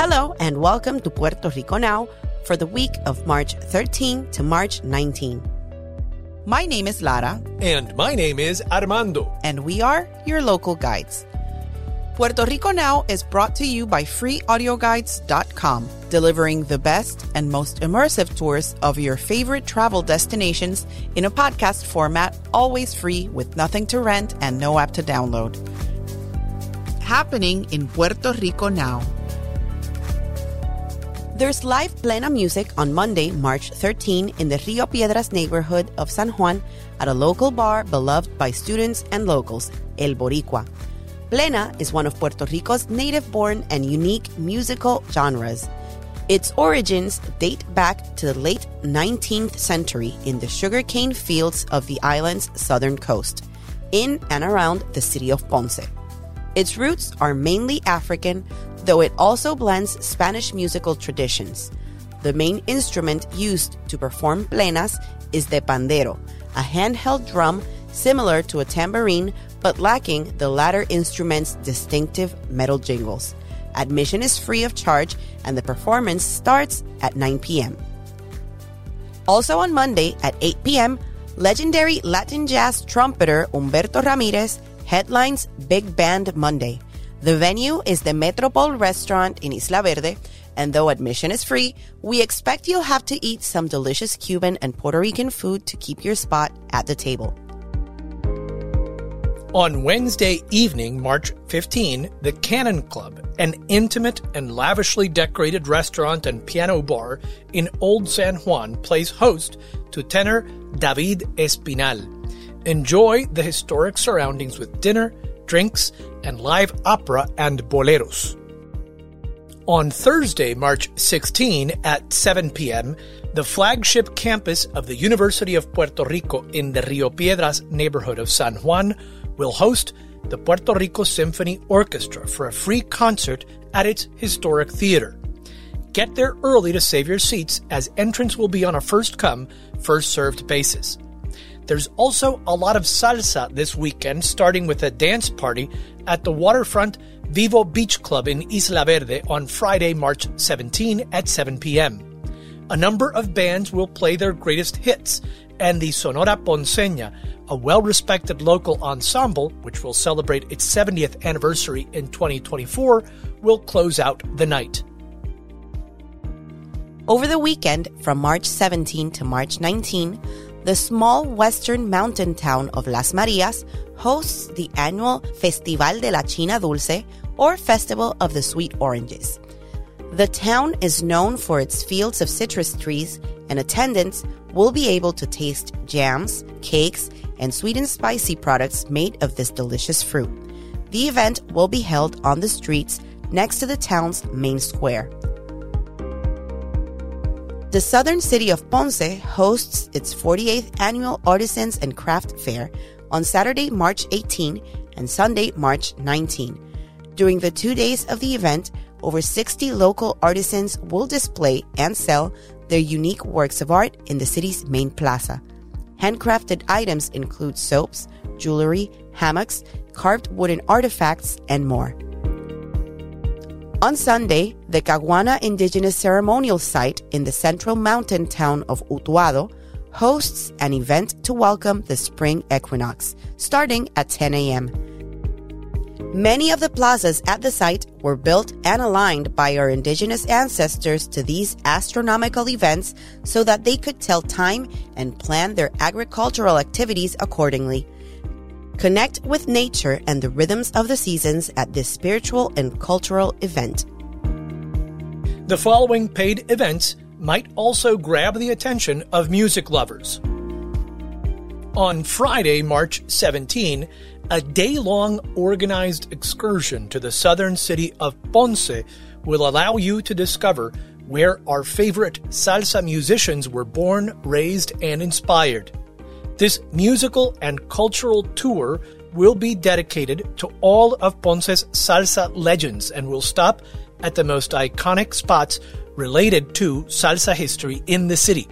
Hello, and welcome to Puerto Rico Now for the week of March 13 to March 19. My name is Lara. And my name is Armando. And we are your local guides. Puerto Rico Now is brought to you by freeaudioguides.com, delivering the best and most immersive tours of your favorite travel destinations in a podcast format, always free with nothing to rent and no app to download. Happening in Puerto Rico now. There's live plena music on Monday, March 13 in the Rio Piedras neighborhood of San Juan at a local bar beloved by students and locals, El Boricua. Plena is one of Puerto Rico's native born and unique musical genres. Its origins date back to the late 19th century in the sugarcane fields of the island's southern coast, in and around the city of Ponce. Its roots are mainly African, though it also blends Spanish musical traditions. The main instrument used to perform plenas is the pandero, a handheld drum similar to a tambourine but lacking the latter instrument's distinctive metal jingles. Admission is free of charge and the performance starts at 9 p.m. Also on Monday at 8 p.m., legendary Latin jazz trumpeter Humberto Ramirez headlines Big Band Monday. The venue is the Metropol restaurant in Isla Verde, and though admission is free, we expect you'll have to eat some delicious Cuban and Puerto Rican food to keep your spot at the table. On Wednesday evening, March 15, the Cannon Club, an intimate and lavishly decorated restaurant and piano bar in Old San Juan, plays host to tenor David Espinal. Enjoy the historic surroundings with dinner, drinks, and live opera and boleros. On Thursday, March 16 at 7 p.m., the flagship campus of the University of Puerto Rico in the Rio Piedras neighborhood of San Juan will host the Puerto Rico Symphony Orchestra for a free concert at its historic theater. Get there early to save your seats as entrance will be on a first come, first served basis. There's also a lot of salsa this weekend, starting with a dance party at the waterfront Vivo Beach Club in Isla Verde on Friday, March 17 at 7 p.m. A number of bands will play their greatest hits, and the Sonora Ponceña, a well respected local ensemble, which will celebrate its 70th anniversary in 2024, will close out the night. Over the weekend, from March 17 to March 19, the small western mountain town of Las Marias hosts the annual Festival de la China Dulce, or Festival of the Sweet Oranges. The town is known for its fields of citrus trees, and attendants will be able to taste jams, cakes, and sweet and spicy products made of this delicious fruit. The event will be held on the streets next to the town's main square. The southern city of Ponce hosts its 48th annual Artisans and Craft Fair on Saturday, March 18 and Sunday, March 19. During the two days of the event, over 60 local artisans will display and sell their unique works of art in the city's main plaza. Handcrafted items include soaps, jewelry, hammocks, carved wooden artifacts, and more. On Sunday, the Caguana Indigenous Ceremonial Site in the central mountain town of Utuado hosts an event to welcome the spring equinox, starting at 10 a.m. Many of the plazas at the site were built and aligned by our indigenous ancestors to these astronomical events so that they could tell time and plan their agricultural activities accordingly. Connect with nature and the rhythms of the seasons at this spiritual and cultural event. The following paid events might also grab the attention of music lovers. On Friday, March 17, a day long organized excursion to the southern city of Ponce will allow you to discover where our favorite salsa musicians were born, raised, and inspired. This musical and cultural tour will be dedicated to all of Ponce's salsa legends and will stop at the most iconic spots related to salsa history in the city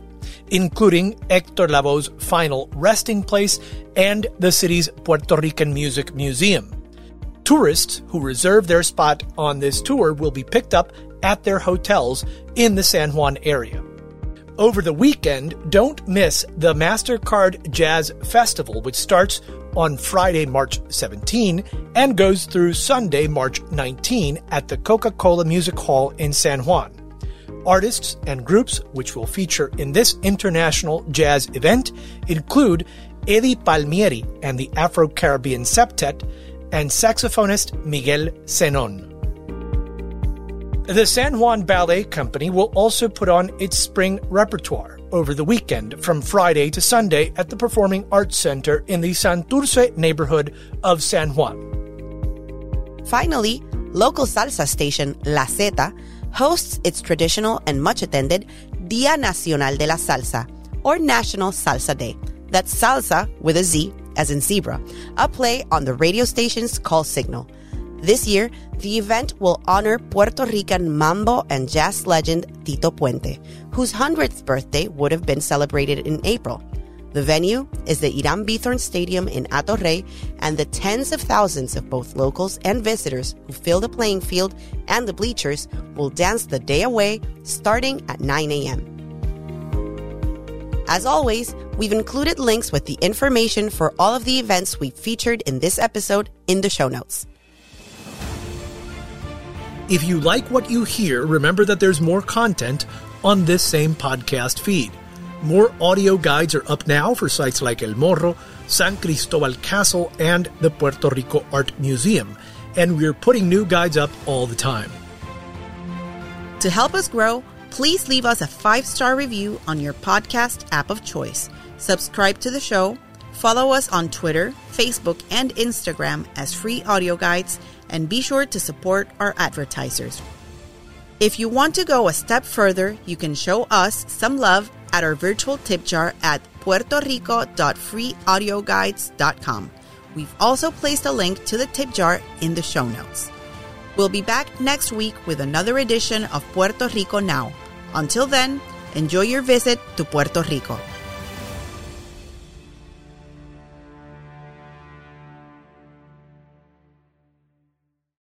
including Hector Lavoe's final resting place and the city's Puerto Rican Music Museum. Tourists who reserve their spot on this tour will be picked up at their hotels in the San Juan area. Over the weekend, don't miss the MasterCard Jazz Festival, which starts on Friday, March 17 and goes through Sunday, March 19 at the Coca Cola Music Hall in San Juan. Artists and groups which will feature in this international jazz event include Eddie Palmieri and the Afro Caribbean Septet and saxophonist Miguel Zenon. The San Juan Ballet Company will also put on its spring repertoire over the weekend from Friday to Sunday at the Performing Arts Center in the Santurce neighborhood of San Juan. Finally, local salsa station La Zeta hosts its traditional and much attended Día Nacional de la Zalsa, or National Salsa Day. That's salsa with a Z, as in zebra, a play on the radio station's call signal. This year, the event will honor Puerto Rican mambo and jazz legend Tito Puente, whose 100th birthday would have been celebrated in April. The venue is the Hiram Bithorn Stadium in Hato Rey, and the tens of thousands of both locals and visitors who fill the playing field and the bleachers will dance the day away starting at 9 a.m. As always, we've included links with the information for all of the events we featured in this episode in the show notes. If you like what you hear, remember that there's more content on this same podcast feed. More audio guides are up now for sites like El Morro, San Cristobal Castle, and the Puerto Rico Art Museum, and we're putting new guides up all the time. To help us grow, please leave us a five star review on your podcast app of choice. Subscribe to the show, follow us on Twitter, Facebook, and Instagram as free audio guides and be sure to support our advertisers. If you want to go a step further, you can show us some love at our virtual tip jar at puertorico.freeaudioguides.com. We've also placed a link to the tip jar in the show notes. We'll be back next week with another edition of Puerto Rico Now. Until then, enjoy your visit to Puerto Rico.